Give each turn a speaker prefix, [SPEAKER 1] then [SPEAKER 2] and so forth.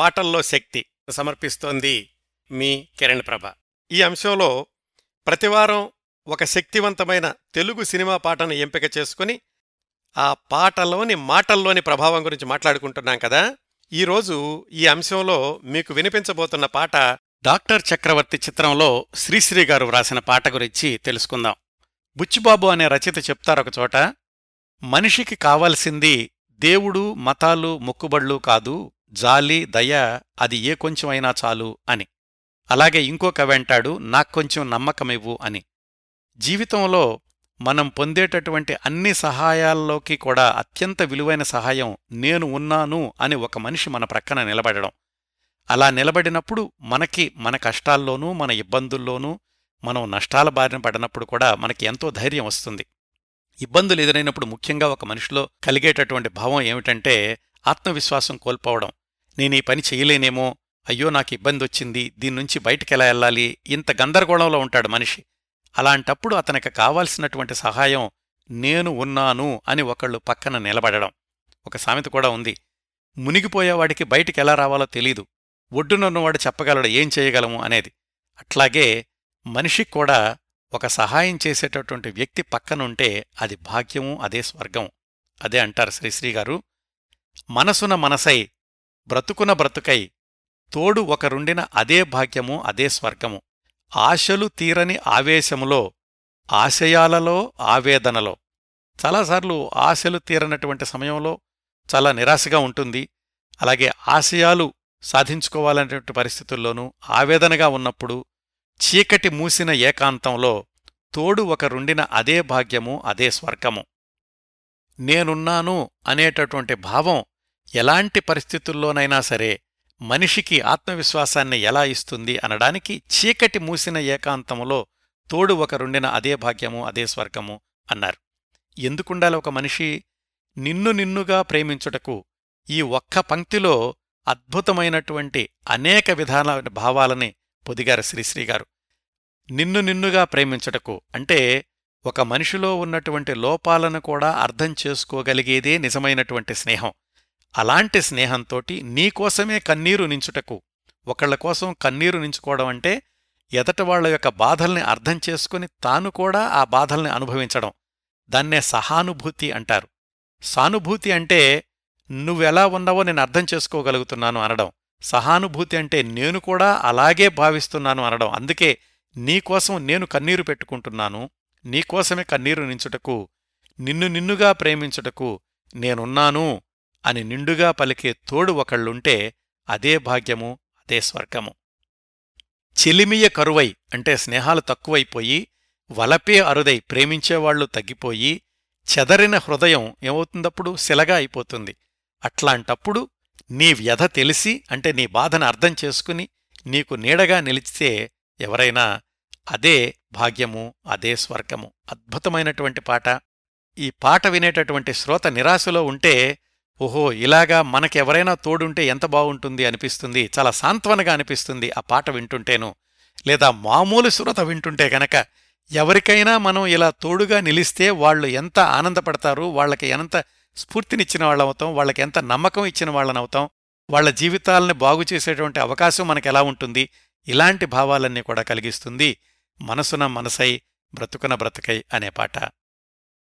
[SPEAKER 1] పాటల్లో శక్తి సమర్పిస్తోంది మీ కిరణ్ ప్రభ. ఈ అంశంలో ప్రతివారం ఒక శక్తివంతమైన తెలుగు సినిమా పాటను ఎంపిక చేసుకుని ఆ పాటలోని మాటల్లోని ప్రభావం గురించి మాట్లాడుకుంటున్నాం కదా. ఈరోజు ఈ అంశంలో మీకు వినిపించబోతున్న పాట డాక్టర్ చక్రవర్తి చిత్రంలో శ్రీశ్రీ గారు వ్రాసిన పాట గురించి తెలుసుకుందాం. బుచ్చిబాబు అనే రచయిత చెప్తారొక చోట మనిషికి కావాల్సింది దేవుడు మతాలు మొక్కుబళ్ళు కాదు జాలి దయ అది ఏ కొంచెమైనా చాలు అని. అలాగే ఇంకో కవి నాక్కొంచెం నమ్మకమివ్వు అని. జీవితంలో మనం పొందేటటువంటి అన్ని సహాయాల్లోకి కూడా అత్యంత విలువైన సహాయం నేను ఉన్నాను అని ఒక మనిషి మన ప్రక్కన నిలబడడం. అలా నిలబడినప్పుడు మనకి మన కష్టాల్లోనూ మన ఇబ్బందుల్లోనూ మనం నష్టాల బారిన పడినప్పుడు కూడా మనకి ఎంతో ధైర్యం వస్తుంది. ఇబ్బందులు ఎదురైనప్పుడు ముఖ్యంగా ఒక మనిషిలో కలిగేటటువంటి భావం ఏమిటంటే ఆత్మవిశ్వాసం కోల్పోవడం. నేను ఈ పని చేయలేనేమో అయ్యో నాకు ఇబ్బంది వచ్చింది దీన్నుంచి బయటికెలా వెళ్ళాలి ఇంత గందరగోళంలో ఉంటాడు మనిషి. అలాంటప్పుడు అతనికి కావాల్సినటువంటి సహాయం నేను ఉన్నాను అని ఒకళ్ళు పక్కన నిలబడడం. ఒక సామెత కూడా ఉంది. మునిగిపోయేవాడికి బయటికెలా రావాలో తెలీదు. ఒడ్డునున్నవాడు చెప్పగలడు ఏం చేయగలము అనేది. అట్లాగే మనిషికి కూడా ఒక సహాయం చేసేటటువంటి వ్యక్తి పక్కనుంటే అది భాగ్యము అదే స్వర్గం. అదే అంటారు శ్రీశ్రీగారు మనసున మనసై బ్రతుకున బ్రతుకై తోడు ఒకరుండిన అదే భాగ్యము అదే స్వర్గము. ఆశలు తీరని ఆవేశములో ఆశయాలలో ఆవేదనలో. చాలాసార్లు ఆశలు తీరనటువంటి సమయంలో చాలా నిరాశగా ఉంటుంది. అలాగే ఆశయాలు సాధించుకోవాలనేటువంటి పరిస్థితుల్లోనూ ఆవేదనగా ఉన్నప్పుడు చీకటి మూసిన ఏకాంతంలో తోడు ఒకరుండిన అదే భాగ్యము అదే స్వర్గము. నేనున్నాను అనేటటువంటి భావం ఎలాంటి పరిస్థితుల్లోనైనా సరే మనిషికి ఆత్మవిశ్వాసాన్ని ఎలా ఇస్తుంది అనడానికి చీకటి మూసిన ఏకాంతములో తోడు ఒకరుండిన అదే భాగ్యము అదే స్వర్గము అన్నారు. ఎందుకుండాలి ఒక మనిషి నిన్ను నిన్నుగా ప్రేమించుటకు ఈ ఒక్క పంక్తిలో అద్భుతమైనటువంటి అనేక విధాల భావాలని పొదిగారు శ్రీశ్రీగారు నిన్ను నిన్నుగా ప్రేమించుటకు అంటే ఒక మనిషిలో ఉన్నటువంటి లోపాలను కూడా అర్థం చేసుకోగలిగేదే నిజమైనటువంటి స్నేహం. అలాంటి స్నేహంతోటి నీకోసమే కన్నీరు నించుటకు ఒకళ్ళ కోసం కన్నీరు నించుకోవడం అంటే ఎదటవాళ్ళ యొక్క బాధల్ని అర్థం చేసుకుని తాను కూడా ఆ బాధల్ని అనుభవించడం. దాన్నే సహానుభూతి అంటారు. సానుభూతి అంటే నువ్వెలా ఉన్నావో నేను అర్థం చేసుకోగలుగుతున్నాను అనడం. సహానుభూతి అంటే నేను కూడా అలాగే భావిస్తున్నాను అనడం. అందుకే నీకోసం నేను కన్నీరు పెట్టుకుంటున్నాను. నీకోసమే కన్నీరు నించుటకు నిన్ను నిన్నుగా ప్రేమించుటకు నేనున్నాను. అని నిండుగా పలికే తోడు ఒకళ్ళుంటే అదే భాగ్యము అదే స్వర్గము. చెలిమియ కరువై అంటే స్నేహాలు తక్కువైపోయి వలపే అరుదై ప్రేమించేవాళ్ళు తగ్గిపోయి చెదరిన హృదయం ఏమవుతుందప్పుడు శిలగా అయిపోతుంది. అట్లాంటప్పుడు నీ వ్యధ తెలిసి అంటే నీ బాధను అర్థం చేసుకుని నీకు నీడగా నిలిచితే ఎవరైనా అదే భాగ్యము అదే స్వర్గము. అద్భుతమైనటువంటి పాట. ఈ పాట వినేటటువంటి శ్రోత నిరాశలో ఉంటే ఓహో ఇలాగా మనకెవరైనా తోడుంటే ఎంత బాగుంటుంది అనిపిస్తుంది. చాలా సాంత్వనగా అనిపిస్తుంది ఆ పాట వింటుంటేను. లేదా మామూలు సురత వింటుంటే గనక ఎవరికైనా మనం ఇలా తోడుగా నిలిస్తే వాళ్ళు ఎంత ఆనందపడతారు వాళ్ళకి ఎంత స్ఫూర్తినిచ్చిన వాళ్ళమవుతాం వాళ్ళకి ఎంత నమ్మకం ఇచ్చిన వాళ్ళనవుతాం వాళ్ళ జీవితాలని బాగు చేసేటువంటి అవకాశం మనకెలా ఉంటుంది? ఇలాంటి భావాలన్నీ కూడా కలిగిస్తుంది. మనసున మనసై బ్రతుకున బ్రతుకై అనే పాట.